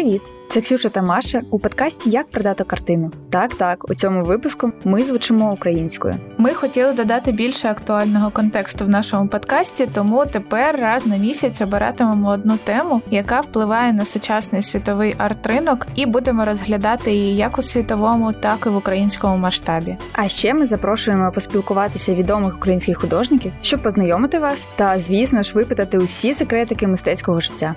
Привіт! Це Ксюша та Маша у подкасті Як продати картину. Так, так, у цьому випуску ми звучимо українською. Ми хотіли додати більше актуального контексту в нашому подкасті, тому тепер раз на місяць обиратимемо одну тему, яка впливає на сучасний світовий арт-ринок, і будемо розглядати її як у світовому, так і в українському масштабі. А ще ми запрошуємо поспілкуватися відомих українських художників, щоб познайомити вас та, звісно ж, випитати усі секретики мистецького життя.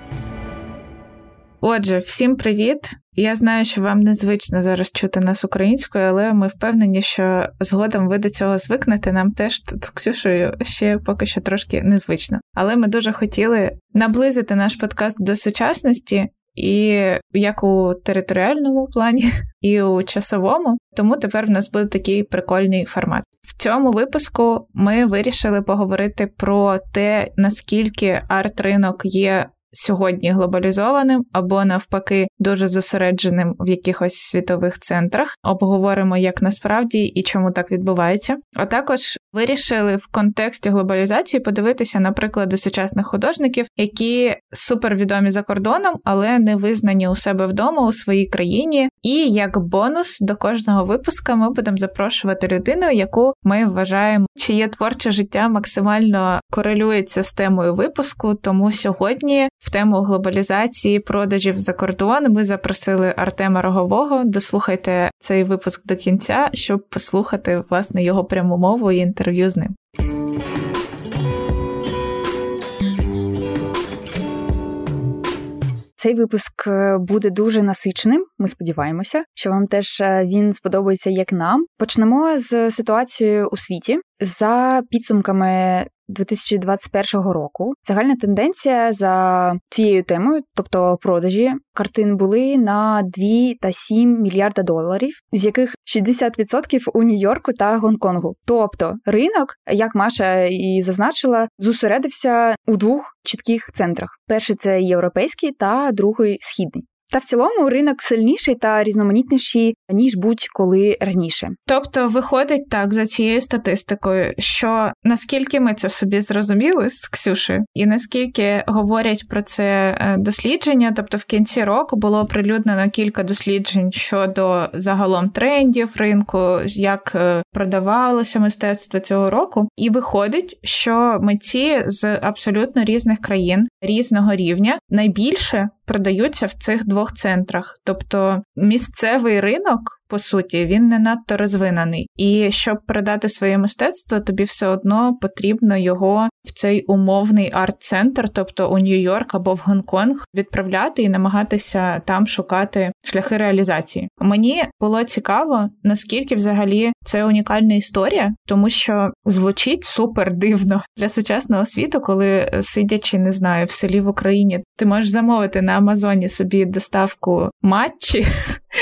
Отже, всім привіт! Я знаю, що вам незвично зараз чути нас українською, але ми впевнені, що згодом ви до цього звикнете. Нам теж з Ксюшею ще поки що трошки незвично. Але ми дуже хотіли наблизити наш подкаст до сучасності. І як у територіальному плані, і у часовому, тому тепер в нас буде такий прикольний формат. В цьому випуску ми вирішили поговорити про те, наскільки арт-ринок є сьогодні глобалізованим або навпаки дуже зосередженим в якихось світових центрах. Обговоримо, як насправді і чому так відбувається. А також вирішили в контексті глобалізації подивитися на приклади сучасних художників, які супервідомі за кордоном, але не визнані у себе вдома у своїй країні. І як бонус до кожного випуска ми будемо запрошувати людину, яку ми вважаємо, чиє творче життя максимально корелюється з темою випуску. Тому сьогодні в тему глобалізації продажів за кордон ми запросили Артема Рогового. Дослухайте цей випуск до кінця, щоб послухати власне його пряму мову і інтерв'ю з ним. Цей випуск е, буде дуже насиченим. Ми сподіваємося, що вам теж е, він сподобається як нам. Почнемо з ситуацією у світі за підсумками 2021 року. Загальна тенденція за цією темою, тобто продажі картин, були на 2 та 7 мільярда доларів, з яких 60% у Нью-Йорку та Гонконгу. Тобто ринок, як Маша і зазначила, зосередився у двох чітких центрах: перший це європейський, та другий східний. Та в цілому ринок сильніший та різноманітніший ніж будь-коли раніше. Тобто, виходить так за цією статистикою, що наскільки ми це собі зрозуміли з Ксюшею, і наскільки говорять про це е, дослідження, тобто в кінці року було оприлюднено кілька досліджень щодо загалом трендів ринку, як е, продавалося мистецтво цього року, і виходить, що митці з абсолютно різних країн різного рівня найбільше продаються в цих двох центрах. Тобто місцевий ринок по суті, він не надто розвинений. І щоб продати своє мистецтво, тобі все одно потрібно його в цей умовний арт-центр, тобто у Нью-Йорк або в Гонконг, відправляти і намагатися там шукати шляхи реалізації. Мені було цікаво, наскільки взагалі це унікальна історія, тому що звучить супер дивно для сучасного світу, коли сидячи, не знаю, в селі в Україні, ти можеш замовити на Амазоні собі доставку матчі,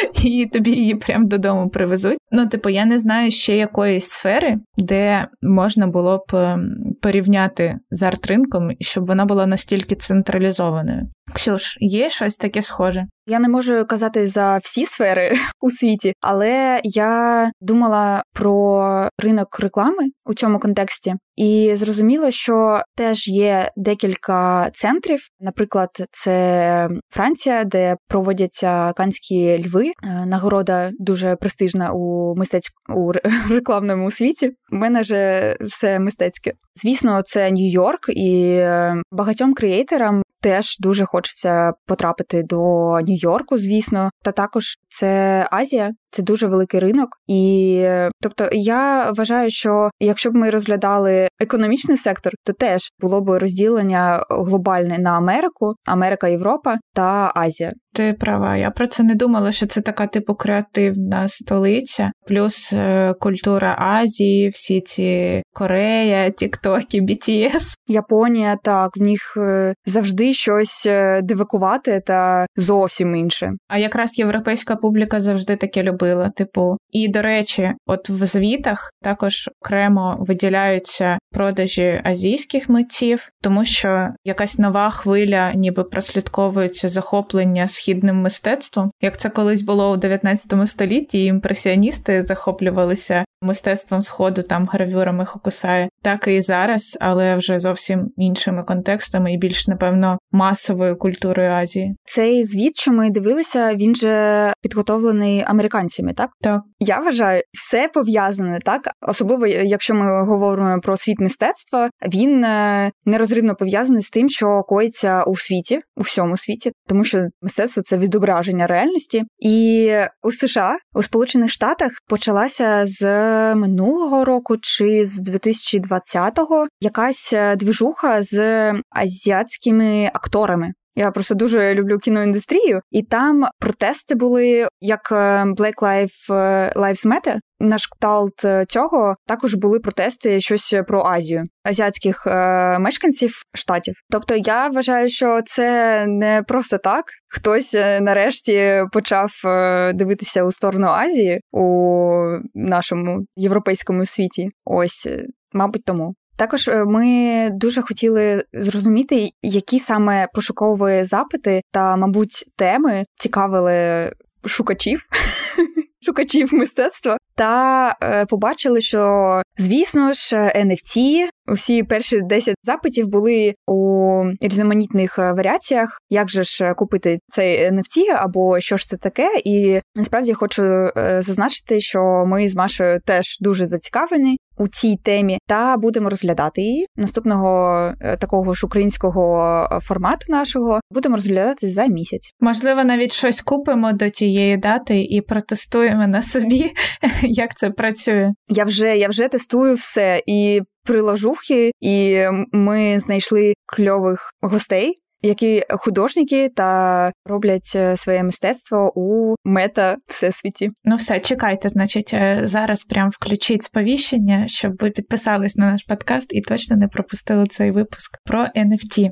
і тобі її прям додому привезуть. Ну, типу, я не знаю ще якоїсь сфери, де можна було б ем, порівняти з арт-ринком, щоб вона була настільки централізованою. Ксюш, є щось таке схоже? Я не можу казати за всі сфери у світі, але я думала про ринок реклами у цьому контексті, і зрозуміло, що теж є декілька центрів. Наприклад, це Франція, де проводяться канські льви. Е, нагорода дуже престижна у мистецькому у рекламному світі. У мене же все мистецьке. Звісно, це Нью-Йорк, і е, багатьом креаторам теж дуже хочеться потрапити до Нью-Йорку, звісно, та також це Азія, це дуже великий ринок. І тобто я вважаю, що якщо б ми розглядали економічний сектор, то теж було б розділення глобальне на Америку, Америка, Європа та Азія. Ти права, я про це не думала, що це така типу креативна столиця, плюс е, культура Азії, всі ці Корея, Тіктоки, BTS. Японія, так, в них е, завжди щось е, дивакувати та зовсім інше. А якраз європейська публіка завжди таке любить робила. Типу, і до речі, от в звітах також окремо виділяються продажі азійських митців, тому що якась нова хвиля, ніби прослідковується захоплення східним мистецтвом. Як це колись було у 19 столітті, імпресіоністи захоплювалися мистецтвом сходу, там гравюрами Хокусая, так і зараз, але вже зовсім іншими контекстами і більш напевно масовою культурою Азії. Цей звіт, що ми дивилися, він же підготовлений американцями, так? Так. Я вважаю, все пов'язане, так особливо якщо ми говоримо про світ мистецтва, він е, нерозривно пов'язаний з тим, що коїться у світі, у всьому світі, тому що мистецтво це відображення реальності, і у США у Сполучених Штатах почалася з минулого року чи з 2020-го якась е, двіжуха з азіатськими акторами. Я просто дуже люблю кіноіндустрію, і там протести були як е, Black Lives е, Lives Matter. На кшталт цього також були протести щось про Азію азіатських е, мешканців штатів. Тобто я вважаю, що це не просто так. Хтось нарешті почав дивитися у сторону Азії у нашому європейському світі. Ось, мабуть, тому. Також е, ми дуже хотіли зрозуміти, які саме пошукові запити та, мабуть, теми цікавили шукачів. Шукачів мистецтва та е, побачили, що звісно ж NFT, усі перші 10 запитів були у різноманітних варіаціях. Як же ж купити цей NFT, або що ж це таке? І насправді хочу е, зазначити, що ми з Машою теж дуже зацікавлені у цій темі, та будемо розглядати її наступного е, такого ж українського е, формату нашого будемо розглядати за місяць. Можливо, навіть щось купимо до тієї дати і протестуємо на собі, як це працює. Я вже я вже тестую все і приложухи, і ми знайшли кльових гостей які художники та роблять е, своє мистецтво у мета всесвіті. Ну, все, чекайте, значить, е, зараз прям включіть сповіщення, щоб ви підписались на наш подкаст і точно не пропустили цей випуск про NFT.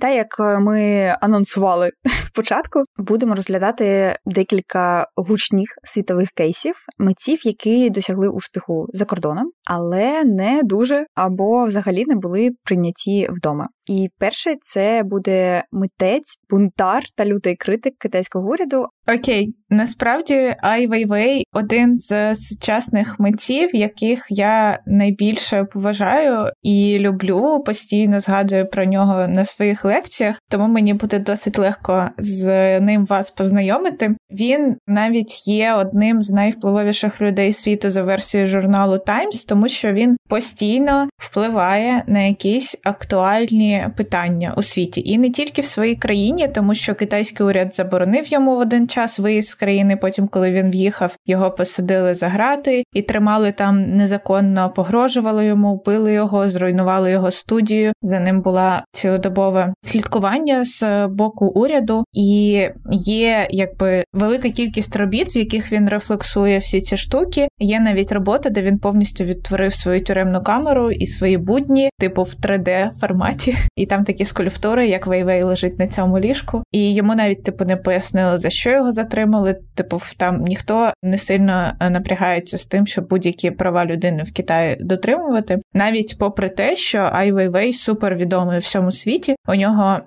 Та як е, ми анонсували спочатку, будемо розглядати декілька гучних світових кейсів митців, які досягли успіху за кордоном, але не дуже або взагалі не були прийняті вдома. І перше це буде митець, бунтар та лютий критик китайського уряду. Окей, насправді Ай Вейвей один з сучасних митців, яких я найбільше поважаю і люблю, постійно згадую про нього на своїх лекціях, тому мені буде досить легко з ним вас познайомити. Він навіть є одним з найвпливовіших людей світу за версією журналу Times, тому що він постійно впливає на якісь актуальні питання у світі, і не тільки в своїй країні, тому що китайський уряд заборонив йому в один час виїзд країни. Потім, коли він в'їхав, його посадили за грати і тримали там незаконно, погрожували йому, вбили його, зруйнували його студію. За ним була цілодобове слідкування з боку уряду, і є якби велика кількість робіт, в яких він рефлексує всі ці штуки. Є навіть робота, де він повністю відтворив свою тюремну камеру і свої будні, типу в 3D форматі і там такі скульптури, як Вейвей лежить на цьому ліжку. І йому навіть типу не пояснили, за що його затримали. Типу, там ніхто не сильно е, напрягається з тим, щоб будь-які права людини в Китаї дотримувати, навіть попри те, що Ай Вейвей супер відомий у всьому світі. У нього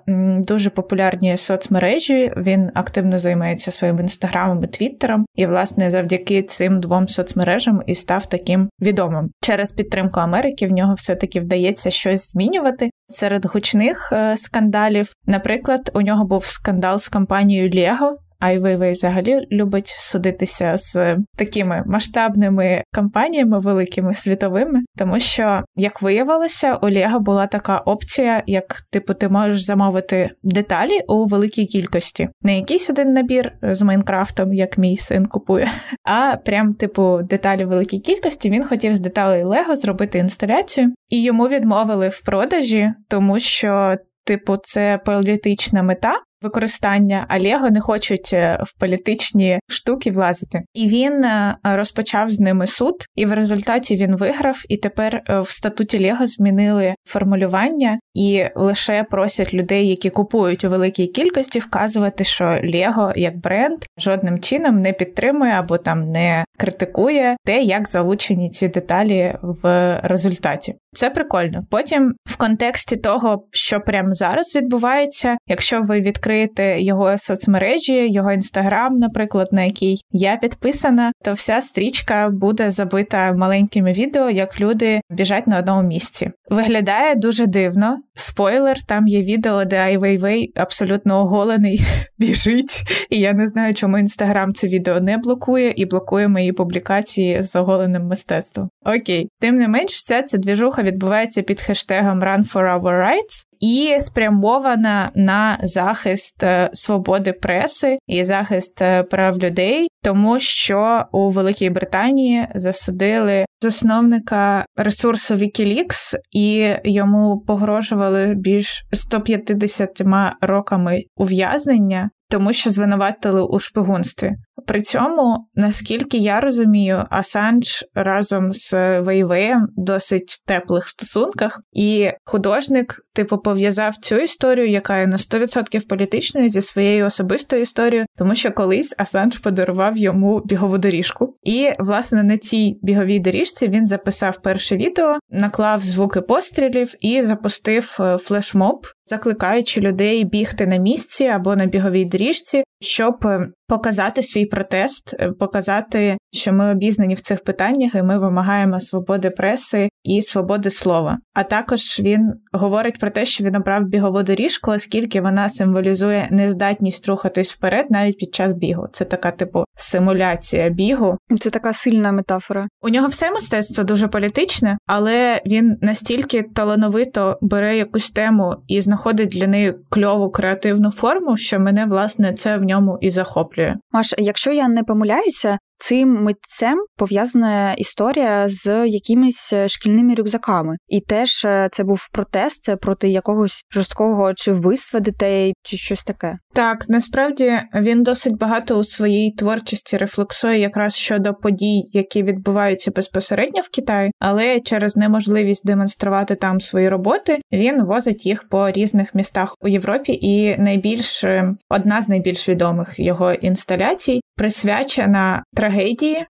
дуже популярні соцмережі. Він активно займається своїм інстаграмом і твіттером, і власне завдяки цим двом соцмережам і став таким відомим через підтримку Америки. В нього все таки вдається щось змінювати серед гучних е, скандалів. Наприклад, у нього був скандал з компанією Лего. Айвейвей взагалі любить судитися з такими масштабними компаніями, великими світовими, тому що, як виявилося, у Лего була така опція, як типу, ти можеш замовити деталі у великій кількості, не якийсь один набір з Майнкрафтом, як мій син купує, а прям типу деталі великій кількості. Він хотів з деталей Лего зробити інсталяцію, і йому відмовили в продажі, тому що. Типу, це політична мета, використання, а Лего не хочуть е, в політичні штуки влазити. І він е, розпочав з ними суд, і в результаті він виграв. І тепер в статуті Лего змінили формулювання і лише просять людей, які купують у великій кількості, вказувати, що Лего як бренд жодним чином не підтримує або там не критикує те, як залучені ці деталі в результаті. Це прикольно. Потім, в контексті того, що прямо зараз відбувається, якщо ви відкриєте його соцмережі, його інстаграм, наприклад, на який я підписана, то вся стрічка буде забита маленькими відео, як люди біжать на одному місці. Виглядає дуже дивно. Спойлер, там є відео, де Ай Вейвей абсолютно оголений біжить. І я не знаю, чому інстаграм це відео не блокує і блокує мої публікації з оголеним мистецтвом. Окей, тим не менш, вся ця двіжуха відбувається під хештегом Run for Our Rights і спрямована на захист е, свободи преси і захист е, прав людей, тому що у Великій Британії засудили засновника ресурсу Wikileaks, і йому погрожували більш 150 роками ув'язнення тому що звинуватили у шпигунстві. При цьому, наскільки я розумію, Асанж разом з Вейвеєм досить теплих стосунках, і художник, типу, пов'язав цю історію, яка є на 100% політичною зі своєю особистою історією, тому що колись Асанж подарував йому бігову доріжку. І, власне, на цій біговій доріжці він записав перше відео, наклав звуки пострілів і запустив е, флешмоб, закликаючи людей бігти на місці або на біговій доріжці, щоб е, показати свій протест, е, показати, що ми обізнані в цих питаннях, і ми вимагаємо свободи преси і свободи слова. А також він говорить про те, що він обрав бігову доріжку, оскільки вона символізує нездатність рухатись вперед навіть під час бігу. Це така типу симуляція бігу. Це така сильна метафора. У нього все мистецтво дуже політичне, але він настільки талановито бере якусь тему і знаходить для неї кльову креативну форму, що мене власне це в ньому і захоплює. Маш, якщо я не помиляюся, цим митцем пов'язана історія з якимись е, шкільними рюкзаками, і теж е, це був протест проти якогось жорсткого чи вбивства дітей, чи щось таке. Так, насправді він досить багато у своїй творчості рефлексує якраз щодо подій, які відбуваються безпосередньо в Китаї, але через неможливість демонструвати там свої роботи він возить їх по різних містах у Європі. І найбільш е, одна з найбільш відомих його інсталяцій присвячена трагедії,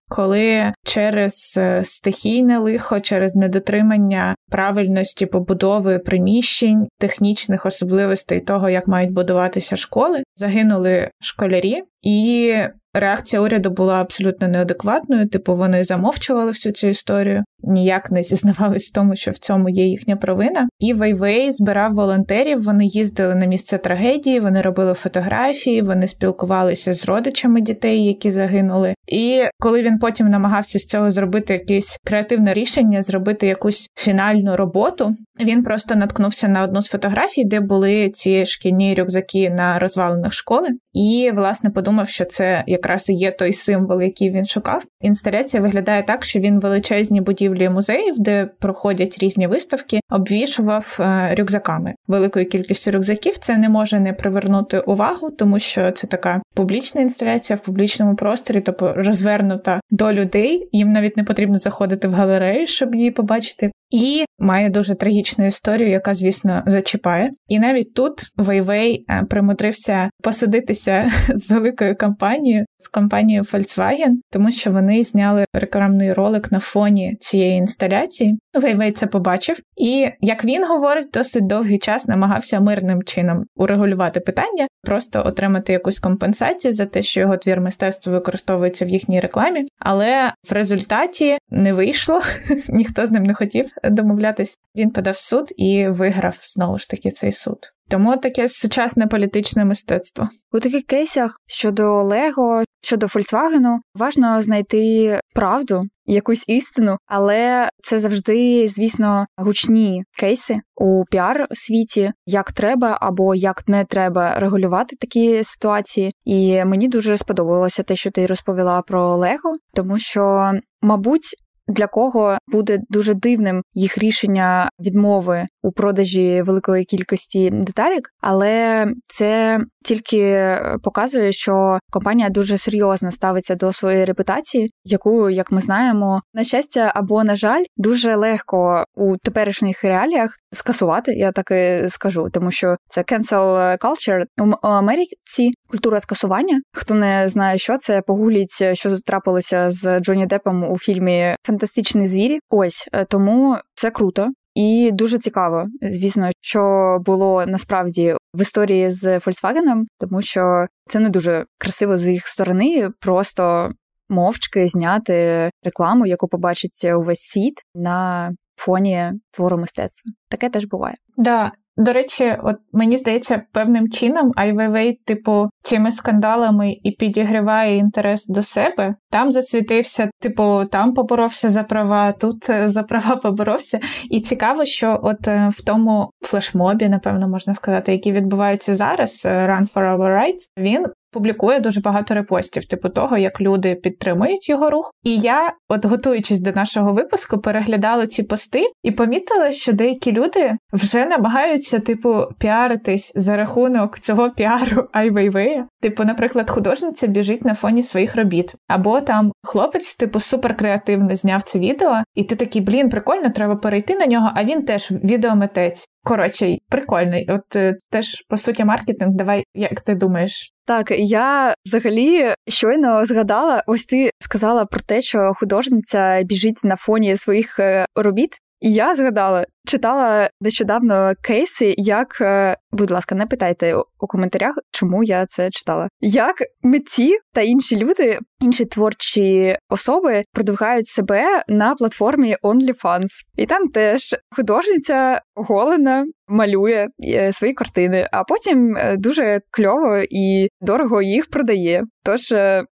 коли через е, стихійне лихо, через недотримання правильності побудови приміщень, технічних особливостей того, як мають будуватися школи, загинули школярі, і реакція уряду була абсолютно неадекватною. Типу, вони замовчували всю цю історію, ніяк не зізнавались в тому, що в цьому є їхня провина. І Вейвей збирав волонтерів. Вони їздили на місце трагедії, вони робили фотографії, вони спілкувалися з родичами дітей, які загинули. І коли він потім намагався з цього зробити якесь креативне рішення, зробити якусь фінальну роботу, він просто наткнувся на одну з фотографій, де були ці шкільні рюкзаки на розвалених школи, і власне подумав, що це якраз і є той символ, який він шукав. Інсталяція виглядає так, що він величезні будівлі музеїв, де проходять різні виставки, обвішував е, рюкзаками. Великою кількістю рюкзаків це не може не привернути увагу, тому що це така публічна інсталяція в публічному просторі, тобто розвернута до людей. Їм навіть не потрібно заходити в галерею, щоб її побачити. І має дуже трагічну історію, яка, звісно, зачіпає. І навіть тут Вейвей е, примудрився посадитися з великою компанією, з компанією Volkswagen, тому що вони зняли рекламний ролик на фоні цієї інсталяції. Вейвей це побачив, і як він говорить, досить довгий час намагався мирним чином урегулювати питання, просто отримати якусь компенсацію за те, що його твір мистецтва використовується в їхній рекламі. Але в результаті не вийшло, ніхто з ним не хотів домовлятись. Він подав суд і виграв знову ж таки цей суд. Тому таке сучасне політичне мистецтво у таких кейсах щодо Лего, щодо Фольксвагену, важно знайти правду, якусь істину, але це завжди, звісно, гучні кейси у піар світі, як треба або як не треба регулювати такі ситуації. І мені дуже сподобалося те, що ти розповіла про Лего, тому що, мабуть, для кого буде дуже дивним їх рішення відмови у продажі великої кількості деталік, але це тільки показує, що компанія дуже серйозно ставиться до своєї репутації, яку, як ми знаємо, на щастя або на жаль, дуже легко у теперішніх реаліях скасувати. Я так і скажу, тому що це cancel culture. у Америці культура скасування. Хто не знає, що це, погуліть, що трапилося з Джонні Депом у фільмі Фантастичні звірі. Ось е, тому це круто. І дуже цікаво, звісно, що було насправді в історії з Volkswagen, тому що це не дуже красиво з їх сторони, просто мовчки зняти рекламу, яку побачить увесь світ на фоні твору мистецтва. Таке теж буває. Да, до речі, от мені здається, певним чином Айвейвей, типу, цими скандалами і підігріває інтерес до себе. Там засвітився, типу, там поборовся за права, тут е, за права поборовся. І цікаво, що от е, в тому флешмобі, напевно, можна сказати, який відбувається зараз, е, Run for Our Rights, він публікує дуже багато репостів, типу того, як люди підтримують його рух. І я, от готуючись до нашого випуску, переглядала ці пости і помітила, що деякі люди вже намагаються, типу, піаритись за рахунок цього піару Айвейвея. Типу, наприклад, художниця біжить на фоні своїх робіт, або там хлопець, типу, суперкреативно зняв це відео, і ти такий, блін, прикольно, треба перейти на нього. А він теж відеомитець. Коротше, прикольний. От е, теж по суті маркетинг. Давай, як ти думаєш? Так, я взагалі щойно згадала, ось ти сказала про те, що художниця біжить на фоні своїх е, робіт. І я згадала, читала нещодавно кейси, як, е, будь ласка, не питайте у коментарях, чому я це читала. Як митці та інші люди, інші творчі особи продвигають себе на платформі OnlyFans. І там теж художниця голена малює е, свої картини, а потім е, дуже кльово і дорого їх продає. Тож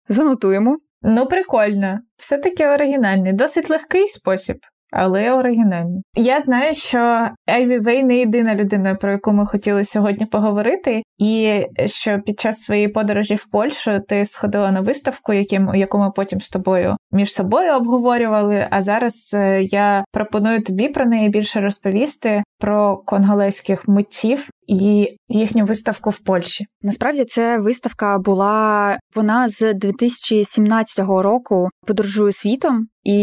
занотуємо. Ну, прикольно, все таки оригінальний, досить легкий спосіб але оригінальні. Я знаю, що Айві Вей не єдина людина, про яку ми хотіли сьогодні поговорити, і що під час своєї подорожі в Польщу ти сходила на виставку, яким, яку ми потім з тобою між собою обговорювали. А зараз е, я пропоную тобі про неї більше розповісти про конголезьких митців і їхню виставку в Польщі. Насправді це виставка була вона з 2017 року подорожує світом, і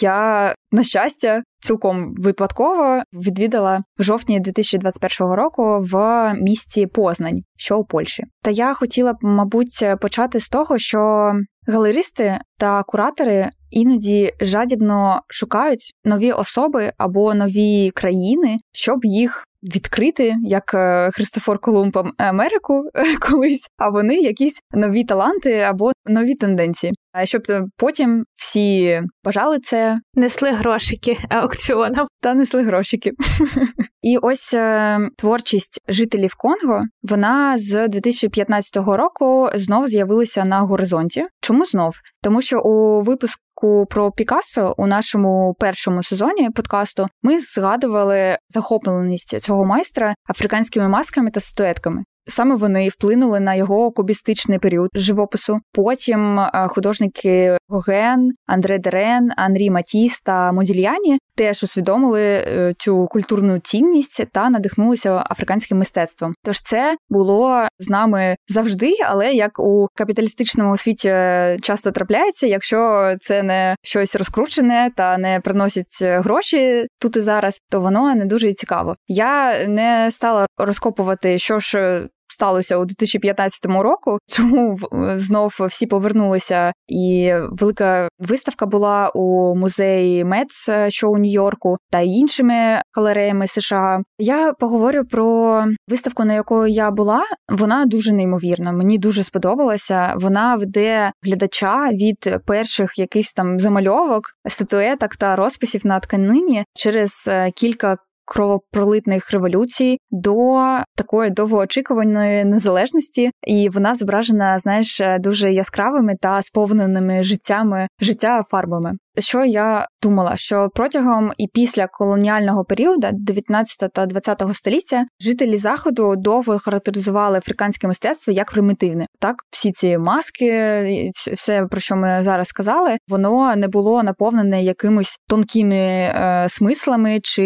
я на щастя цілком випадково відвідала в жовтні 2021 року в місті Познань, що у Польщі. Та я хотіла б, мабуть, почати з того, що галеристи та куратори іноді жадібно шукають нові особи або нові країни, щоб їх відкрити, як е, Христофор Колумб Америку е, колись, а вони якісь нові таланти або нові тенденції. А щоб потім всі бажали це, несли грошики аукціоном та несли грошики. І ось е, творчість жителів Конго вона з 2015 року знов з'явилася на горизонті. Чому знов? Тому що у випуску про Пікассо у нашому першому сезоні подкасту ми згадували захопленість цього майстра африканськими масками та статуетками. Саме вони вплинули на його кубістичний період живопису. Потім е, художники Гоген, Андре Дерен, Анрі Матіс та Модільяні теж усвідомили е, цю культурну цінність та надихнулися африканським мистецтвом. Тож це було з нами завжди, але як у капіталістичному світі е, часто трапляється, якщо це не щось розкручене та не приносить гроші тут і зараз, то воно не дуже цікаво. Я не стала розкопувати, що ж сталося у 2015 року, чому знов всі повернулися, і велика виставка була у музеї Мец, що у Нью-Йорку, та іншими галереями США. Я поговорю про виставку, на якої я була. Вона дуже неймовірна. Мені дуже сподобалася. Вона веде глядача від перших якихось там замальовок, статуеток та розписів на тканині через е, кілька кровопролитних революцій до такої довгоочікуваної незалежності, і вона зображена, знаєш, дуже яскравими та сповненими життями життя фарбами. Що я думала, що протягом і після колоніального періоду 19 та 20 століття жителі заходу довго характеризували африканське мистецтво як примітивне. Так, всі ці маски, все про що ми зараз сказали, воно не було наповнене якимось тонкими е, смислами чи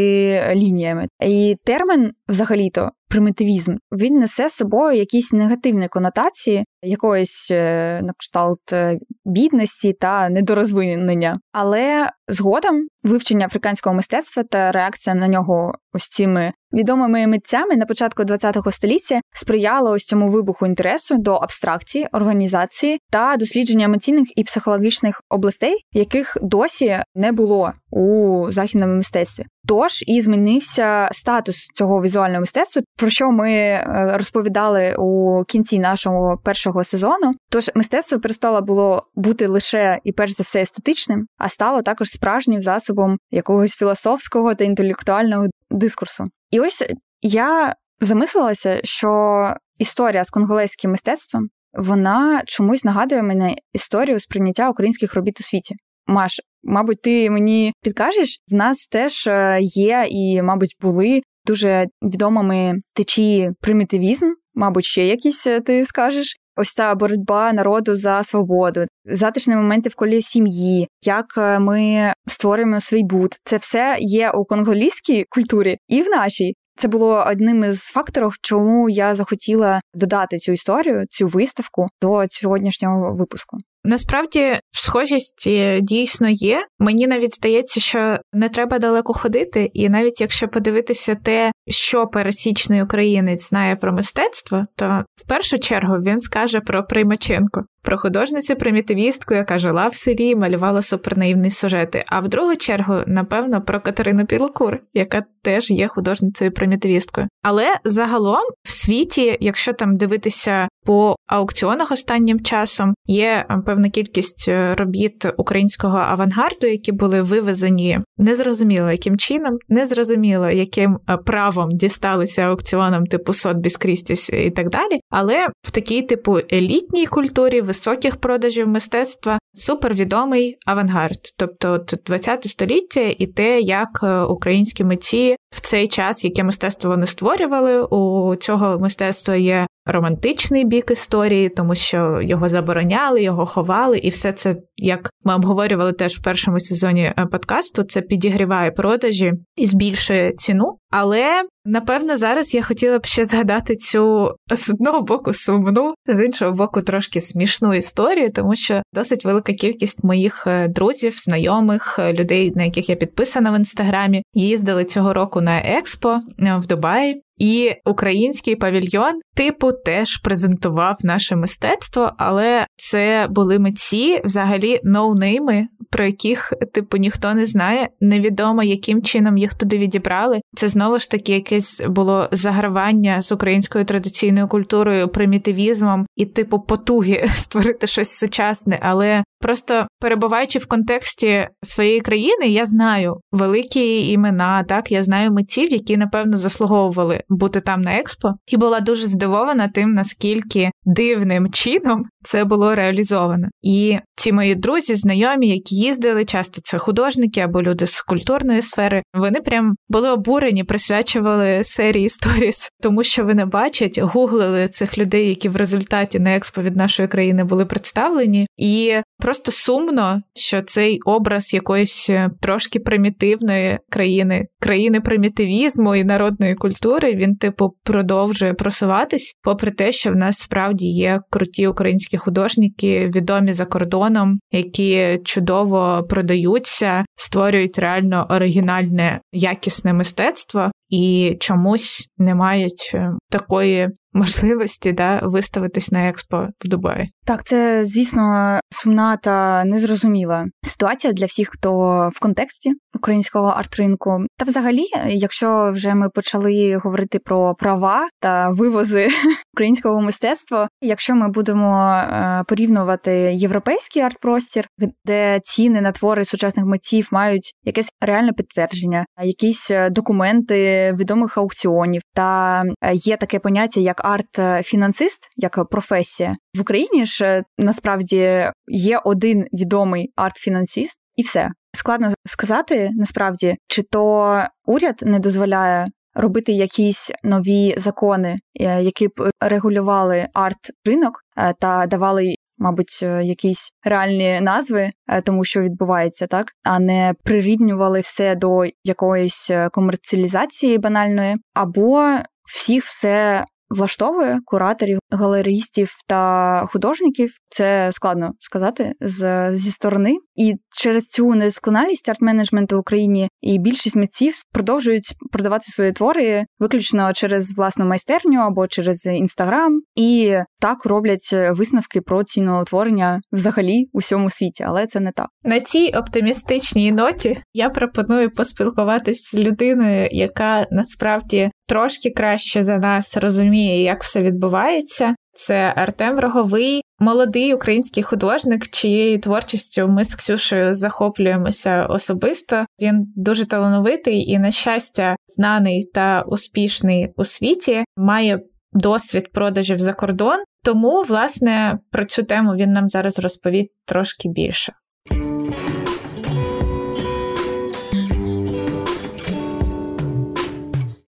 лініями. І термін, взагалі-то, примітивізм. Він несе з собою якісь негативні конотації, якоїсь е, на кшталт е, бідності та недорозвинення. Але згодом вивчення африканського мистецтва та реакція на нього ось цими відомими митцями на початку ХХ століття сприяло ось цьому вибуху інтересу до абстракції, організації та дослідження емоційних і психологічних областей, яких досі не було у західному мистецтві. Тож і змінився статус цього візуального мистецтва, про що ми е, розповідали у кінці нашого першого сезону. Тож мистецтво перестало було бути лише і перш за все естетичним, а стало також справжнім засобом якогось філософського та інтелектуального дискурсу. І ось я замислилася, що історія з конголезьким мистецтвом вона чомусь нагадує мене історію сприйняття українських робіт у світі. Маш, мабуть, ти мені підкажеш, в нас теж е, є і, мабуть, були дуже відомими течії примітивізм, мабуть, ще якісь е, ти скажеш. Ось ця боротьба народу за свободу, затишні моменти в колі сім'ї, як е, ми створюємо свій бут. Це все є у конголійській культурі і в нашій. Це було одним із факторів, чому я захотіла додати цю історію, цю виставку до сьогоднішнього випуску. Насправді схожість е, дійсно є. Мені навіть здається, що не треба далеко ходити, і навіть якщо подивитися те, що пересічний українець знає про мистецтво, то в першу чергу він скаже про Приймаченко, про художницю примітивістку, яка жила в селі, малювала супернаївні сюжети. А в другу чергу, напевно, про Катерину Білокур, яка теж є художницею примітивісткою. Але загалом в світі, якщо там дивитися по аукціонах останнім часом, є певна кількість е, робіт українського авангарду, які були вивезені незрозуміло яким чином, незрозуміло яким е, правом дісталися аукціонам типу Сотбіс Крістіс і так далі. Але в такій типу елітній культурі високих продажів мистецтва супервідомий авангард, тобто от 20 століття і те, як е, українські митці в цей час, яке мистецтво вони створювали, у цього мистецтва є романтичний бік історії, тому що його забороняли, його ховали, і все це, як ми обговорювали теж в першому сезоні е, подкасту, це підігріває продажі і збільшує ціну. Але напевно зараз я хотіла б ще згадати цю з одного боку сумну, з іншого боку, трошки смішну історію, тому що досить велика кількість моїх е, друзів, знайомих, е, людей, на яких я підписана в інстаграмі, їздили цього року на експо в Дубаї. І український павільйон, типу, теж презентував наше мистецтво, але це були митці, взагалі ноунейми, про яких, типу, ніхто не знає. Невідомо, яким чином їх туди відібрали. Це знову ж таки якесь було загравання з українською традиційною культурою, примітивізмом і, типу, потуги створити щось сучасне. Але просто перебуваючи в контексті своєї країни, я знаю великі імена. Так, я знаю митців, які напевно заслуговували бути там на експо, і була дуже здивована тим, наскільки дивним чином це було реалізовано. І ці мої друзі, знайомі, які їздили, часто це художники або люди з культурної сфери, вони прям були обурені, присвячували серії сторіс, тому що вони бачать, гуглили цих людей, які в результаті на експо від нашої країни були представлені, і просто сумно, що цей образ якоїсь е, трошки примітивної країни, країни примітивізму і народної культури, він, типу, продовжує просуватись, попри те, що в нас справді є круті українські художники, відомі за кордоном, які чудово продаються, створюють реально оригінальне якісне мистецтво і чомусь не мають е, такої можливості да, виставитись на експо в Дубаї. Так, це звісно сумна та незрозуміла ситуація для всіх, хто в контексті українського арт-ринку. Та, взагалі, якщо вже ми почали говорити про права та вивози українського мистецтва, якщо ми будемо е, порівнювати європейський арт-простір, де ціни на твори сучасних митців мають якесь реальне підтвердження, якісь е, документи відомих аукціонів, та е, є таке поняття як арт-фінансист, як професія в Україні ж насправді є один відомий арт-фінансист, і все складно сказати насправді, чи то уряд не дозволяє. Робити якісь нові закони, е, які б регулювали арт-ринок е, та давали, мабуть, е, якісь реальні назви тому, що відбувається, так? А не прирівнювали все до якоїсь комерціалізації банальної, або всіх все влаштовує кураторів, галеристів та художників. Це складно сказати з, зі сторони. І через цю недосконалість арт-менеджменту в Україні і більшість митців продовжують продавати свої твори виключно через власну майстерню або через інстаграм, і так роблять висновки про ціноутворення взагалі у всьому світі, але це не так. На цій оптимістичній ноті я пропоную поспілкуватися з людиною, яка насправді трошки краще за нас розуміє, як все відбувається. Це Артем Роговий, молодий український художник, чиєю творчістю ми з Ксюшею захоплюємося особисто. Він дуже талановитий і, на щастя, знаний та успішний у світі. Має досвід продажів за кордон. Тому, власне, про цю тему він нам зараз розповість трошки більше.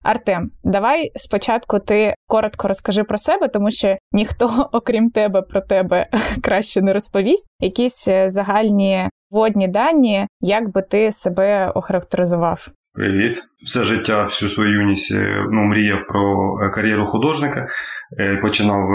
Артем, давай спочатку ти коротко розкажи про себе, тому що ніхто, окрім тебе, про тебе краще не розповість. Якісь е, загальні водні дані, як би ти себе охарактеризував. Привіт, все життя, всю свою юність е, ну, мріяв про е, кар'єру художника. Починав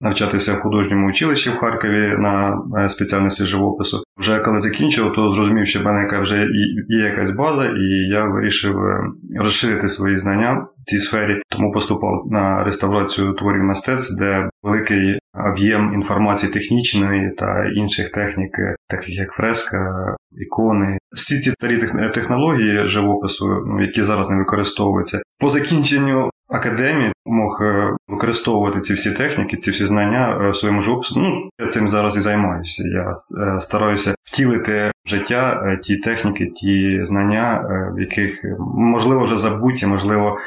навчатися в художньому училищі в Харкові на спеціальності живопису. Вже коли закінчив, то зрозумів, що в мене вже є якась база, і я вирішив е, розширити свої знання в цій сфері, тому поступав на реставрацію творів мистецтв, де великий об'єм інформації технічної та інших технік, таких як фреска, ікони. Всі ці старі технології живопису, ну, які зараз не використовуються, по закінченню академії мог е, використовувати ці всі техніки, ці всі знання е, в своєму живопису. Ну, я цим зараз і займаюся. Я е, стараюся втілити в життя ті техніки, ті знання, в яких можливо вже забуті, можливо,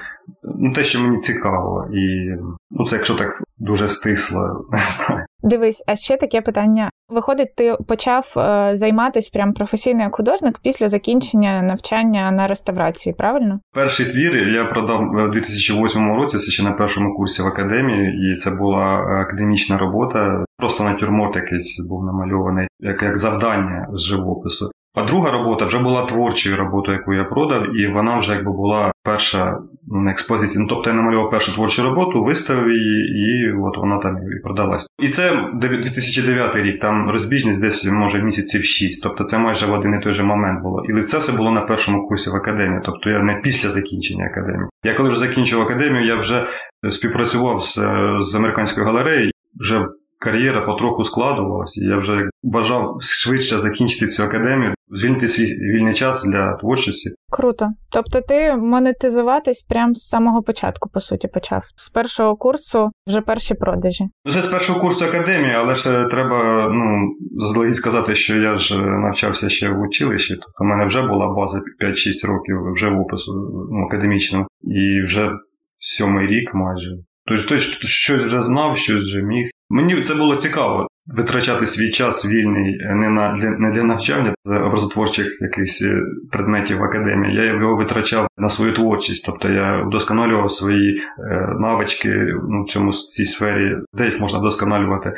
ну, те, що мені цікаво, і ну, це якщо так дуже стисло, не знаю. Дивись, а ще таке питання. Виходить, ти почав е, займатися прям професійно як художник після закінчення навчання на реставрації, правильно? Перший твір я продав у 2008 році, це ще на першому курсі в академії, і це була академічна робота. Просто натюрморт якийсь був намальований, як як завдання з живопису. А друга робота вже була творчою роботою, яку я продав, і вона вже якби була перша на експозиції. Ну, тобто я намалював першу творчу роботу, виставив її, і от вона там і продалась. І це 2009 рік, там розбіжність десь може місяців 6. Тобто це майже в один і той же момент було. І це все було на першому курсі в академії, тобто я не після закінчення академії. Я коли вже закінчив академію, я вже співпрацював з, з американською галереєю. Вже кар'єра потроху складувалася, я вже бажав швидше закінчити цю академію, звільнити свій вільний час для творчості. Круто. Тобто ти монетизуватись прямо з самого початку, по суті, почав. З першого курсу вже перші продажі. Ну, це з першого курсу академії, але ж треба ну, заздалегідь сказати, що я ж навчався ще в училищі, тобто в мене вже була база 5-6 років вже в опису ну, академічного, і вже сьомий рік майже. Тобто той щось вже знав, щось вже міг. Мені це було цікаво витрачати свій час вільний не на для не для навчання з образотворчих якихось е, предметів в академії. Я його витрачав на свою творчість, тобто я вдосконалював свої е, навички ну, в цьому цій сфері, де їх можна вдосконалювати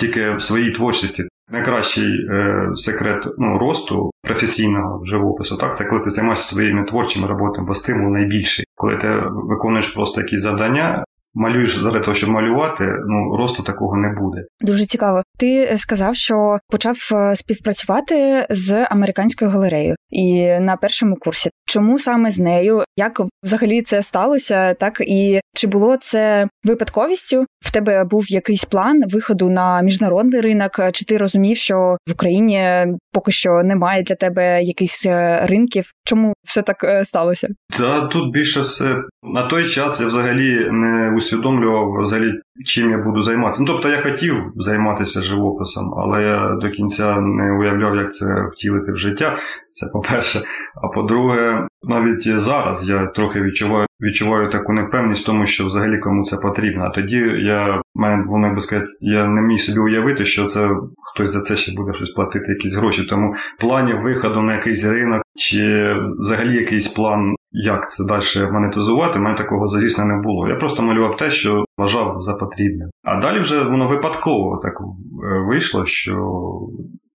тільки в своїй творчості. Найкращий е, секрет ну, росту професійного живопису, так, це коли ти займаєшся своїми творчими роботами, бо стимул найбільший. Коли ти виконуєш просто якісь завдання, малюєш заради того, щоб малювати, ну росту такого не буде. Дуже цікаво. Ти е, сказав, що почав е, співпрацювати з американською галереєю і на першому курсі. Чому саме з нею? Як взагалі це сталося? Так і чи було це випадковістю? В тебе був якийсь план виходу на міжнародний ринок? Чи ти розумів, що в Україні поки що немає для тебе якихось е, ринків? Чому все так сталося? Та тут більше все на той час я взагалі не усвідомлював взагалі, чим я буду займатися. Ну, тобто я хотів займатися живописом, але я до кінця не уявляв, як це втілити в життя. Це по-перше. А по-друге, навіть зараз я трохи відчуваю відчуваю таку непевність тому, що взагалі кому це потрібно. А тоді я мене воно би сказати, я не міг собі уявити, що це хтось за це ще буде щось платити, якісь гроші. Тому планів виходу на якийсь ринок чи взагалі якийсь план як це далі монетизувати, в мене такого, звісно, не було. Я просто малював те, що вважав за потрібне. А далі вже воно випадково так е, вийшло, що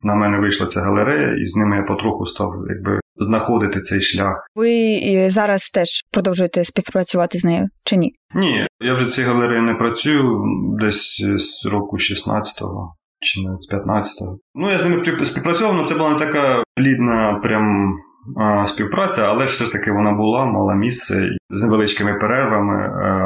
на мене вийшла ця галерея, і з ними я потроху став якби знаходити цей шлях. Ви зараз теж продовжуєте співпрацювати з нею чи ні? Ні, я вже цій галереї не працюю десь з року 16-го чи навіть з 15-го. Ну, я з ними співпрацював, але це була не така плідна прям співпраця, але все ж таки вона була, мала місце з невеличкими перервами.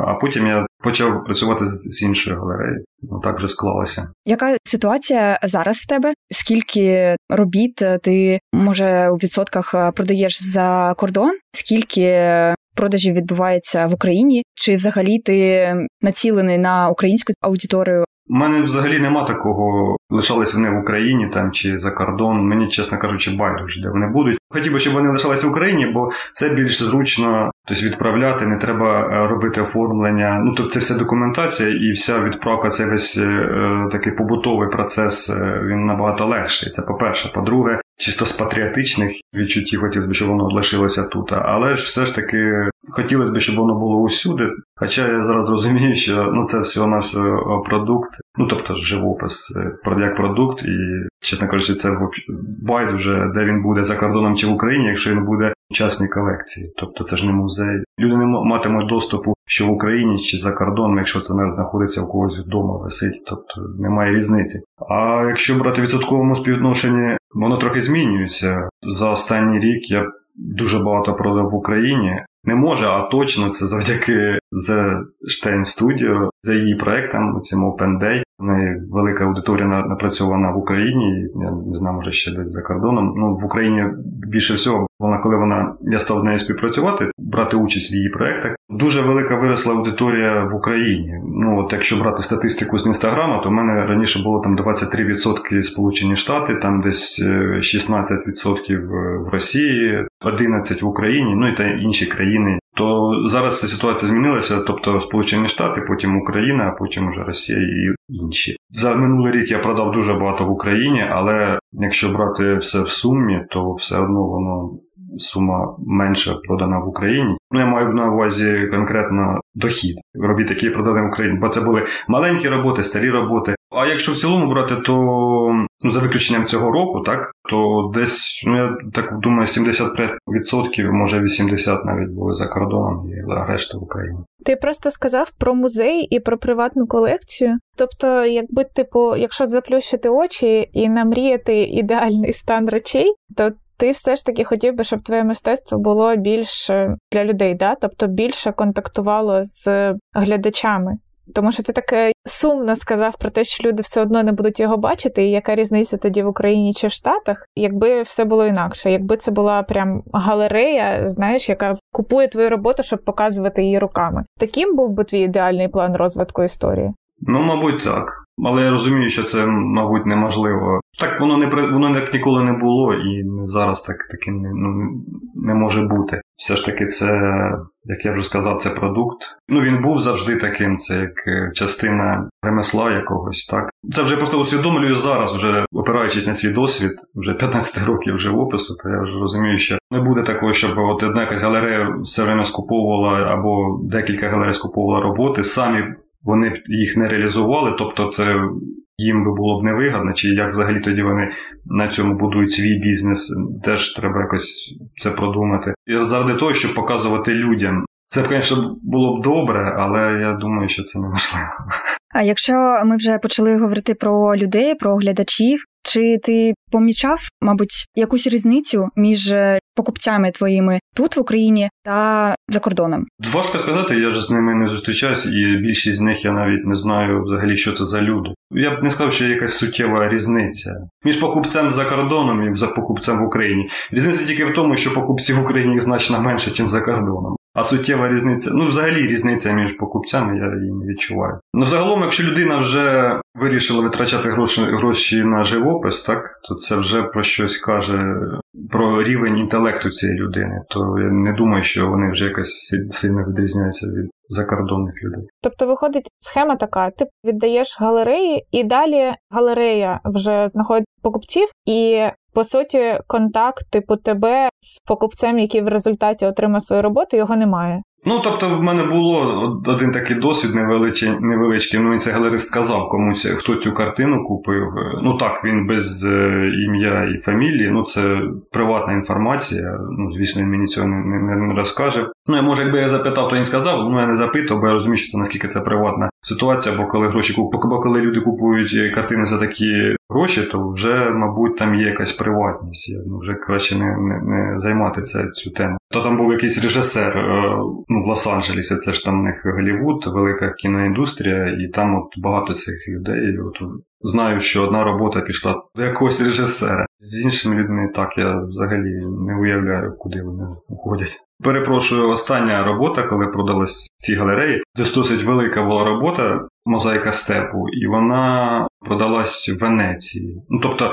А потім я почав працювати з іншою галереєю. Ну так вже склалося. Яка ситуація зараз в тебе? Скільки робіт ти може у відсотках продаєш за кордон? Скільки продажів відбувається в Україні? Чи взагалі ти націлений на українську аудиторію? У мене взагалі нема такого, лишались вони в Україні там чи за кордон. Мені, чесно кажучи, байдуже, де вони будуть. Хотів би, щоб вони лишалися в Україні, бо це більш зручно тобто відправляти, не треба е, робити оформлення. Ну тобто це вся документація і вся відправка, це весь е, такий побутовий процес. Е, він набагато легший. Це по-перше. По-друге, чисто з патріотичних відчуттів хотілося б, щоб воно лишилося тут. Але ж все ж таки хотілося б, щоб воно було усюди. Хоча я зараз розумію, що ну це всього на все продукт, ну тобто живопис як продукт, і чесно кажучи, це байдуже, де він буде за кордоном чи в Україні, якщо він буде частній колекції. Тобто це ж не музей. Люди не матимуть доступу, що в Україні чи за кордоном, якщо це не знаходиться у когось вдома, висить, тобто немає різниці. А якщо брати відсотковому співвідношенні, воно трохи змінюється. За останній рік я дуже багато продав в Україні. Не може, а точно це завдяки The Stein Studio, за її проектам, цим Open Day. Велика аудиторія напрацьована в Україні. Я не знаю, може ще десь за кордоном. Ну в Україні більше всього вона, коли вона я став з нею співпрацювати, брати участь в її проектах. Дуже велика виросла аудиторія в Україні. Ну от якщо брати статистику з інстаграма, то в мене раніше було там 23% Сполучені Штати, там десь 16% е, в Росії, 11% в Україні, ну і та інші країни. То зараз ця ситуація змінилася, тобто Сполучені Штати, потім Україна, а потім вже Росія і інші. За минулий рік я продав дуже багато в Україні, але якщо брати все в сумі, то все одно воно сума менша продана в Україні. Ну, я маю на увазі конкретно дохід робіт, які продали в Україні, бо це були маленькі роботи, старі роботи. А якщо в цілому брати, то ну, за виключенням цього року, так то десь, ну я так думаю, 75%, може 80% навіть були за кордоном і решта в Україні. Ти просто сказав про музей і про приватну колекцію. Тобто, якби типу, якщо заплющити очі і намріяти ідеальний стан речей, то ти все ж таки хотів би, щоб твоє мистецтво було більш для людей, да? тобто більше контактувало з глядачами. Тому що ти таке сумно сказав про те, що люди все одно не будуть його бачити, і яка різниця тоді в Україні чи в Штатах, якби все було інакше, якби це була прям галерея, знаєш, яка купує твою роботу, щоб показувати її руками. Таким був би твій ідеальний план розвитку історії? Ну, мабуть, так. Але я розумію, що це, мабуть, неможливо. Так воно не воно як ніколи не було, і зараз так таким не, ну, не може бути. Все ж таки, це, як я вже сказав, це продукт. Ну він був завжди таким, це як е, частина ремесла якогось. так. Це вже просто усвідомлюю зараз, вже опираючись на свій досвід, вже 15 років живопису, то я вже розумію, що не буде такого, щоб от одна якась галерея все время скуповувала або декілька галерей скуповувала роботи, самі вони б їх не реалізували, тобто це їм би було б невигідно, чи як взагалі тоді вони на цьому будують свій бізнес, теж треба якось це продумати. І заради того, щоб показувати людям. Це б, звісно, було б добре, але я думаю, що це неможливо. А якщо ми вже почали говорити про людей, про глядачів, чи ти помічав, мабуть, якусь різницю між покупцями твоїми тут в Україні та за кордоном? Важко сказати, я ж з ними не зустрічаюсь, і більшість з них я навіть не знаю взагалі, що це за люди. Я б не сказав, що є якась суттєва різниця між покупцем за кордоном і за покупцем в Україні. Різниця тільки в тому, що покупців в Україні значно менше, ніж за кордоном. А суттєва різниця, ну взагалі різниця між покупцями, я її не відчуваю. Ну, загалом, якщо людина вже вирішила витрачати гроші гроші на живопис, так то це вже про щось каже про рівень інтелекту цієї людини. То я не думаю, що вони вже якось сильно відрізняються від закордонних людей. Тобто виходить схема така: ти віддаєш галереї, і далі галерея вже знаходить покупців, і по суті, контакт типу тебе з покупцем, який в результаті отримав свою роботу, його немає. Ну, тобто, в мене було один такий досвід невеличкий, невеличкий. Ну, він це галерист сказав комусь, хто цю картину купив. Ну так, він без е, ім'я і фамілії. Ну, це приватна інформація. Ну, звісно, він мені цього не, не, не розкаже. Ну, може, якби я запитав, то він сказав, ну я не запитав, бо я розумію, що це наскільки це приватна ситуація, бо коли гроші бо коли люди купують картини за такі гроші, то вже, мабуть, там є якась приватність. Ну, вже краще не не, не займатися цю тему. То там був якийсь режисер е, ну, в Лос-Анджелесі, це ж там у них Голлівуд, велика кіноіндустрія, і там от багато цих людей. От Знаю, що одна робота пішла до якогось режисера. З іншими людьми так я взагалі не уявляю, куди вони уходять. Перепрошую, остання робота, коли продалась ці галереї, досить велика була робота мозаїка степу, і вона продалась в Венеції. Ну тобто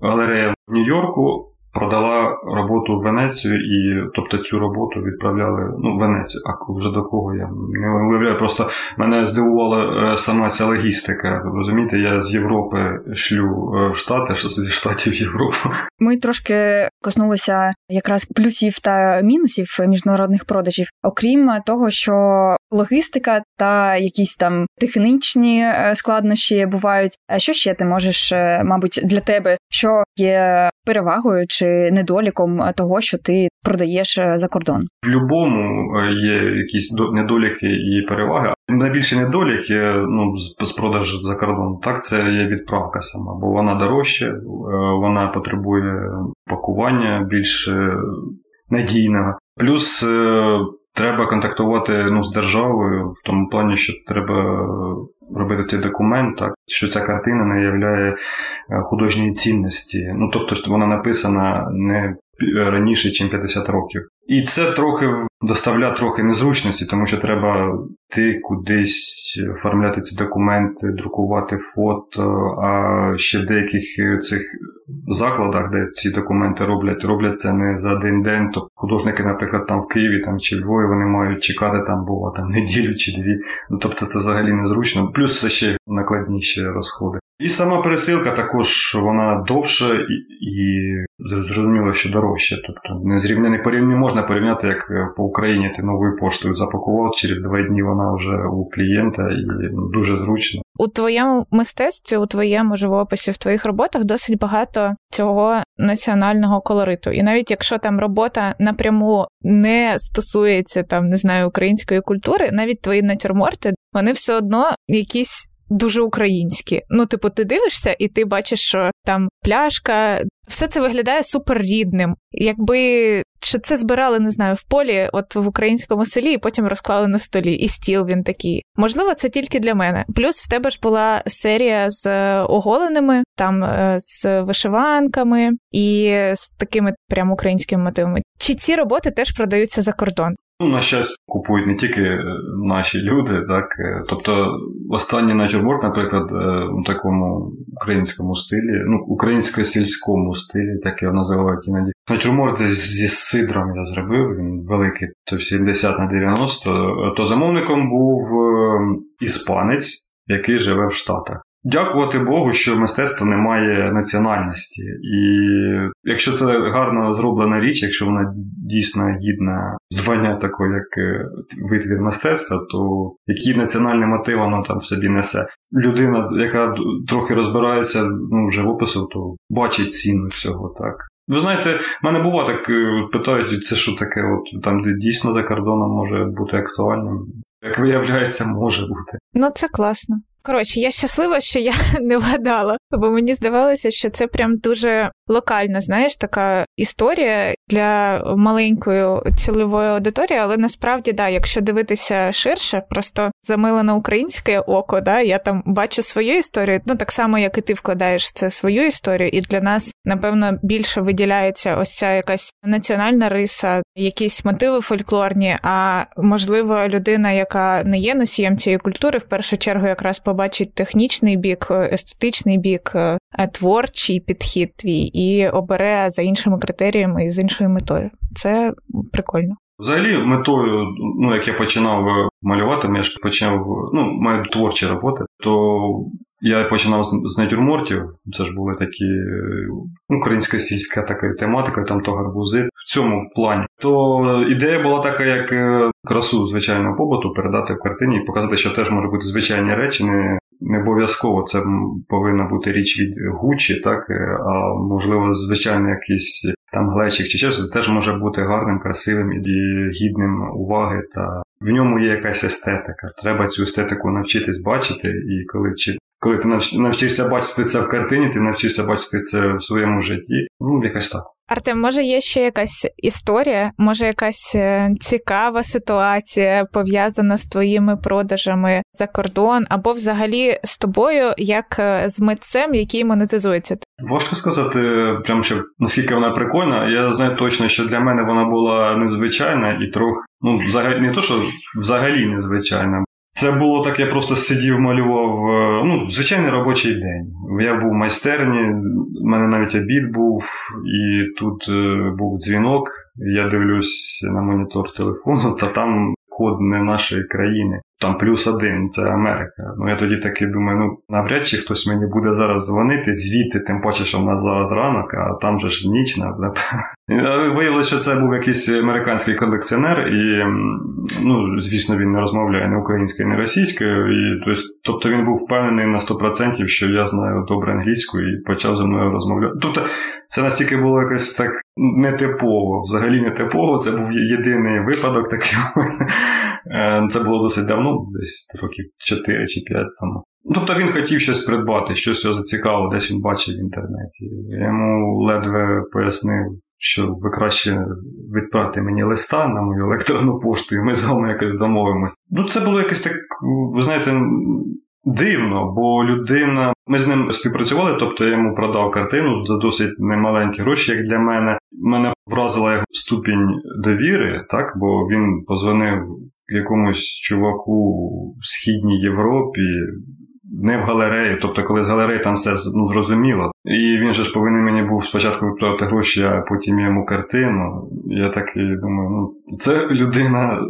галерея в Нью-Йорку продала роботу в Венецію, і тобто цю роботу відправляли ну, в Венецію. А вже до кого я не уявляю. Просто мене здивувала е, сама ця логістика. Розумієте, я з Європи шлю е, в Штати, що зі штатів в Європу. Ми трошки коснулися якраз плюсів та мінусів міжнародних продажів, окрім того, що логістика та якісь там технічні е, складнощі бувають. А що ще ти можеш, мабуть, для тебе, що є перевагою чи недоліком того, що ти продаєш е, за кордон? В будь-якому е, є якісь недоліки і переваги. Найбільший недолік є ну, з продажу за кордон. Так, це є відправка сама, бо вона дорожча, е, вона потребує пакування більш надійного. Плюс треба контактувати ну, з державою в тому плані, що треба робити цей документ, так що ця картина не являє художньої цінності. Ну тобто вона написана не раніше, ніж 50 років. І це трохи доставляє трохи незручності, тому що треба ти кудись оформляти ці документи, друкувати фото, а ще в деяких цих закладах, де ці документи роблять, роблять це не за один день. Тобто художники, наприклад, там в Києві там, чи Львові вони мають чекати там було там неділю чи дві. Ну, Тобто це взагалі незручно. Плюс це ще накладніші розходи. І сама пересилка також вона довша і, і зрозуміло, що дорожча. Тобто не зрівняні порівняно можна порівняти, як е, по Україні ти новою поштою запакував, через два дні вона вже у клієнта і ну, дуже зручно. У твоєму мистецтві, у твоєму живописі, в твоїх роботах досить багато цього національного колориту. І навіть якщо там робота напряму не стосується там, не знаю, української культури, навіть твої натюрморти, вони все одно якісь дуже українські. Ну, типу, ти дивишся, і ти бачиш, що там пляшка, все це виглядає супер рідним. Якби що це збирали, не знаю, в полі, от в українському селі, і потім розклали на столі, і стіл він такий. Можливо, це тільки для мене. Плюс в тебе ж була серія з е, оголеними, там е, з вишиванками і з такими прям українськими мотивами. Чи ці роботи теж продаються за кордон? Ну, на щастя, купують не тільки е, наші люди, так. Е, тобто, останній натюрморт, наприклад, е, у такому українському стилі, ну, українсько-сільському стилі, так його називають іноді. Натюрморт зі сидром я зробив, він великий, то 70 на 90, то замовником був іспанець, який живе в Штатах. Дякувати Богу, що мистецтво не має національності. І якщо це гарно зроблена річ, якщо вона дійсно гідна звання такого, як е, витвір мистецтва, то які національні мотиви воно там в собі несе. Людина, яка трохи розбирається ну, в живопису, то бачить ціну всього так. Ви знаєте, в мене буває так е, питають, це що таке, от там, де дійсно за кордоном може бути актуальним. Як виявляється, може бути. Ну, це класно. Коротше, я щаслива, що я не вгадала, бо мені здавалося, що це прям дуже локальна, знаєш, така історія для маленької цільової аудиторії, але насправді, да, якщо дивитися ширше, просто замилене українське око, да, я там бачу свою історію, ну так само, як і ти вкладаєш це свою історію, і для нас, напевно, більше виділяється ось ця якась національна риса, якісь мотиви фольклорні, а можливо, людина, яка не є носієм цієї культури, в першу чергу якраз побачить технічний бік, естетичний бік, е, творчий підхід твій і обере за іншими критеріями і з іншою метою. Це прикольно. Взагалі, метою, ну як я починав малювати, я ж почав ну, маю творчі роботи, то Я починав з натюрмортів, це ж були такі ну, українська сільська така тематика, там то гарбузи в цьому плані. То ідея була така, як е, красу звичайного побуту передати в картині і показати, що теж може бути звичайні речі, не не обов'язково це повинна бути річ від Гуччі, так е, а можливо, звичайно, якийсь там глечик чи щось теж може бути гарним, красивим і гідним уваги. Та в ньому є якась естетика. Треба цю естетику навчитись бачити, і коли чи. коли ти навчишся бачити це в картині, ти навчишся бачити це в своєму житті. Ну, якось так. Артем, може, є ще якась історія, може, якась е, цікава ситуація пов'язана з твоїми продажами за кордон, або взагалі з тобою, як е, з митцем, який монетизується? Важко сказати, прям що наскільки вона прикольна. Я знаю точно, що для мене вона була незвичайна і трохи, ну, взагалі не то, що взагалі незвичайна. Це було так, я просто сидів, малював. Е, ну, звичайний робочий день. Я був в майстерні, в мене навіть обід був, і тут е, був дзвінок. Я дивлюсь на монітор телефону, та там код не нашої країни. Там плюс один, це Америка. Ну я тоді таки думаю, ну навряд чи хтось мені буде зараз дзвонити, звідти, тим паче, що в нас зараз ранок, а там же ж ніч. Виявилося, що це був якийсь американський колекціонер, і ну, звісно, він не розмовляє ні українською, ні російською. І, Тобто він був впевнений на 100%, що я знаю добре англійську і почав зі мною розмовляти. Тобто це настільки було якось так нетипово, взагалі нетипово. Це був єдиний випадок такий. Е, це було досить давно, десь років 4 чи 5 тому. Тобто він хотів щось придбати, щось його зацікавило, десь він бачив в інтернеті. Я йому ледве пояснив, що ви краще відправте мені листа на мою електронну пошту, і ми з вами якось домовимося. Ну, це було якось так, ви знаєте, дивно, бо людина. Ми з ним співпрацювали, тобто я йому продав картину за досить немаленькі гроші, як для мене. Мене вразила його ступінь довіри, так, бо він позвонив якомусь чуваку в Східній Європі. Не в галереї. тобто, коли з галереї там все ну, зрозуміло. І він же ж повинен мені був спочатку відправити гроші, а потім йому картину. Я так і думаю, ну це людина,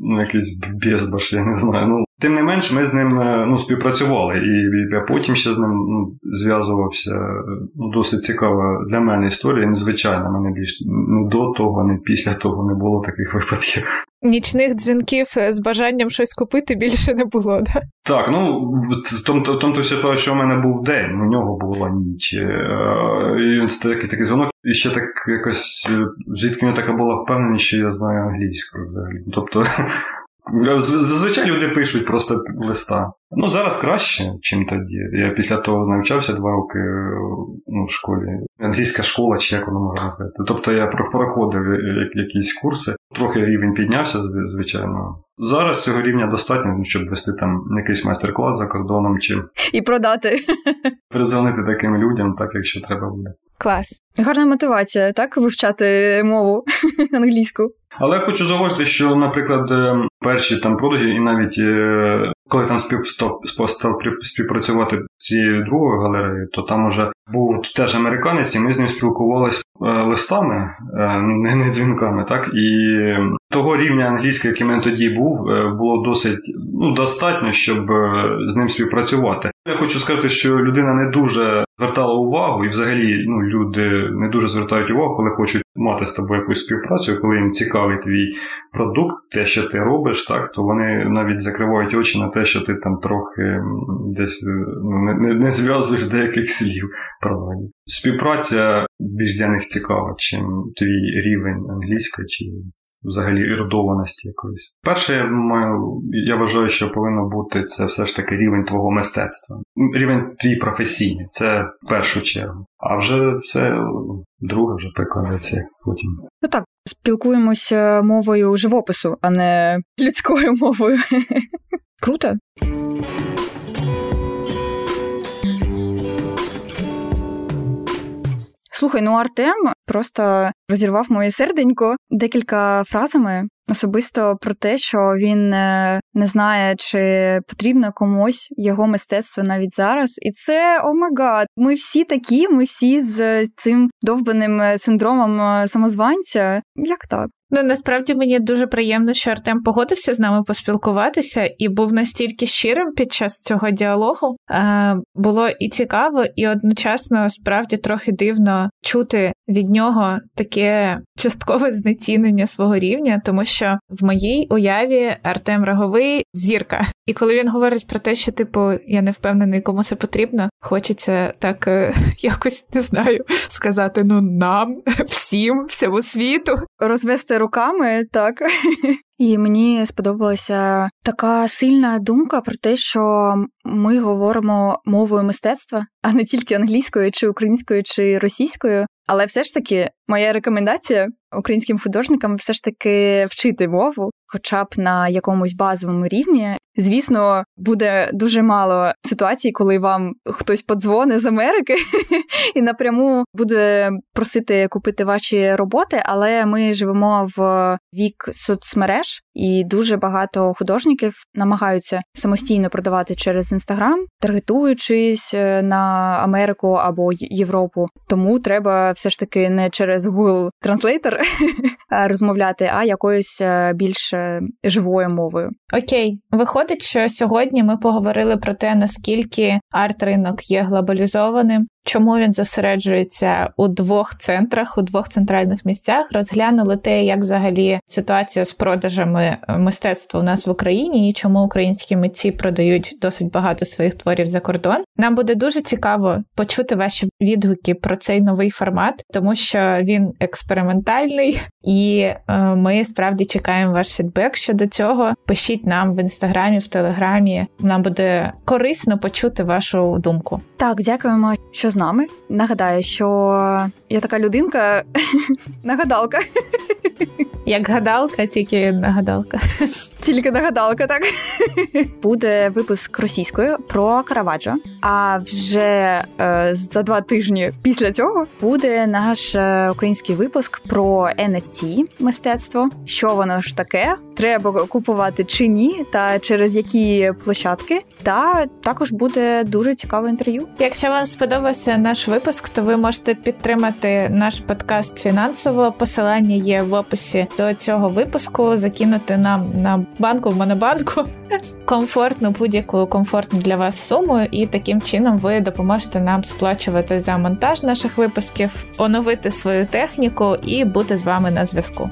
ну, якийсь безбаш, я не знаю. Ну, Тим не менш, ми з ним е, ну, співпрацювали, і я потім ще з ним ну, зв'язувався. Ну, Досить цікава для мене історія, незвичайна. Мене більш не до того, не після того не було таких випадків. Нічних дзвінків з бажанням щось купити більше не було, да? Так, ну в тому то все, що в мене був день, у нього була ніч. Е, і це якийсь такий дзвонок, і ще так якось звідки мені така була впевненість, що я знаю англійську взагалі. Тобто. Зазвичай люди пишуть просто листа. Ну, зараз краще, ніж тоді. Я після того навчався два роки ну, в школі. Англійська школа, чи як воно можна сказати. Тобто я проходив якісь курси, трохи рівень піднявся, звичайно. Зараз цього рівня достатньо, ну, щоб вести там якийсь майстер-клас за кордоном чи і продати. Перезвонити таким людям, так якщо треба буде. Клас. Гарна мотивація, так, вивчати мову англійську. Але я хочу зауважити, що, наприклад, е, перші там продажі, і навіть е, коли там співпрацювати з цією другою галереєю, то там уже був теж американець, і ми з ним спілкувалися е, листами, не дзвінками, так? І того рівня англійської, який мене тоді був, було досить ну, достатньо, щоб з ним співпрацювати. Я хочу сказати, що людина не дуже звертала увагу, і взагалі ну, люди не дуже звертають увагу, коли хочуть мати з тобою якусь співпрацю, коли їм цікавий твій продукт, те, що ти робиш, так, то вони навіть закривають очі на те, що ти там трохи десь ну, не, не, не зв'язуєш деяких слів. Правильно. Співпраця більш для них цікава, чим твій рівень англійської чи взагалі ерудованості якоїсь. Перше, я маю, я вважаю, що повинно бути це все ж таки рівень твого мистецтва. Рівень твій професійний, це в першу чергу. А вже все друге вже прикладається потім. Ну так, спілкуємося мовою живопису, а не людською мовою. Круто. Слухай, ну Артем просто розірвав моє серденько декілька фразами особисто про те, що він е, не знає, чи потрібно комусь його мистецтво навіть зараз. І це омегад. Ми всі такі, ми всі з цим довбаним синдромом е, самозванця. Як так? Ну насправді мені дуже приємно, що Артем погодився з нами поспілкуватися і був настільки щирим під час цього діалогу. Е, Було і цікаво, і одночасно справді трохи дивно чути від нього таке часткове знецінення свого рівня, тому що в моїй уяві Артем Роговий зірка. І коли він говорить про те, що типу я не впевнений, кому це потрібно, хочеться так е, якось не знаю сказати: ну нам всім, всьому світу, розвести руками, так. І мені сподобалася така сильна думка про те, що ми говоримо мовою мистецтва, а не тільки англійською, чи українською, чи російською. Але все ж таки, моя рекомендація українським художникам все ж таки вчити мову, хоча б на якомусь базовому рівні. Звісно, буде дуже мало ситуацій, коли вам хтось подзвонить з Америки і напряму буде просити купити ваші роботи. Але ми живемо в вік соцмереж, і дуже багато художників намагаються самостійно продавати через інстаграм, таргетуючись е, на Америку або Європу. Тому треба все ж таки не через Google Translator розмовляти, а якоюсь е, більш е, живою мовою. Окей, виходить, що сьогодні ми поговорили про те, наскільки арт-ринок є глобалізованим, Чому він зосереджується у двох центрах, у двох центральних місцях? Розглянули те, як взагалі ситуація з продажами е, мистецтва у нас в Україні, і чому українські митці продають досить багато своїх творів за кордон. Нам буде дуже цікаво почути ваші відгуки про цей новий формат, тому що він експериментальний, і е, ми справді чекаємо ваш фідбек щодо цього. Пишіть нам в інстаграмі, в телеграмі. Нам буде корисно почути вашу думку. Так, дякуємо, що з нами. Нагадаю, що я така людинка, нагадалка. Як гадалка, тільки нагадалка. Тільки нагадалка, так. Буде випуск російською про Караваджо. А вже е, за два тижні після цього буде наш е, український випуск про NFT мистецтво. Що воно ж таке? Треба купувати чи ні, та через які площадки. Та також буде дуже цікаве інтерв'ю. Якщо вам сподобався наш випуск, то ви можете підтримати наш подкаст фінансово. Посилання є в описі до цього випуску. Закинути нам на банку в монобанку комфортну будь-яку комфортну для вас суму, і таким чином ви допоможете нам сплачувати за монтаж наших випусків, оновити свою техніку і бути з вами на зв'язку.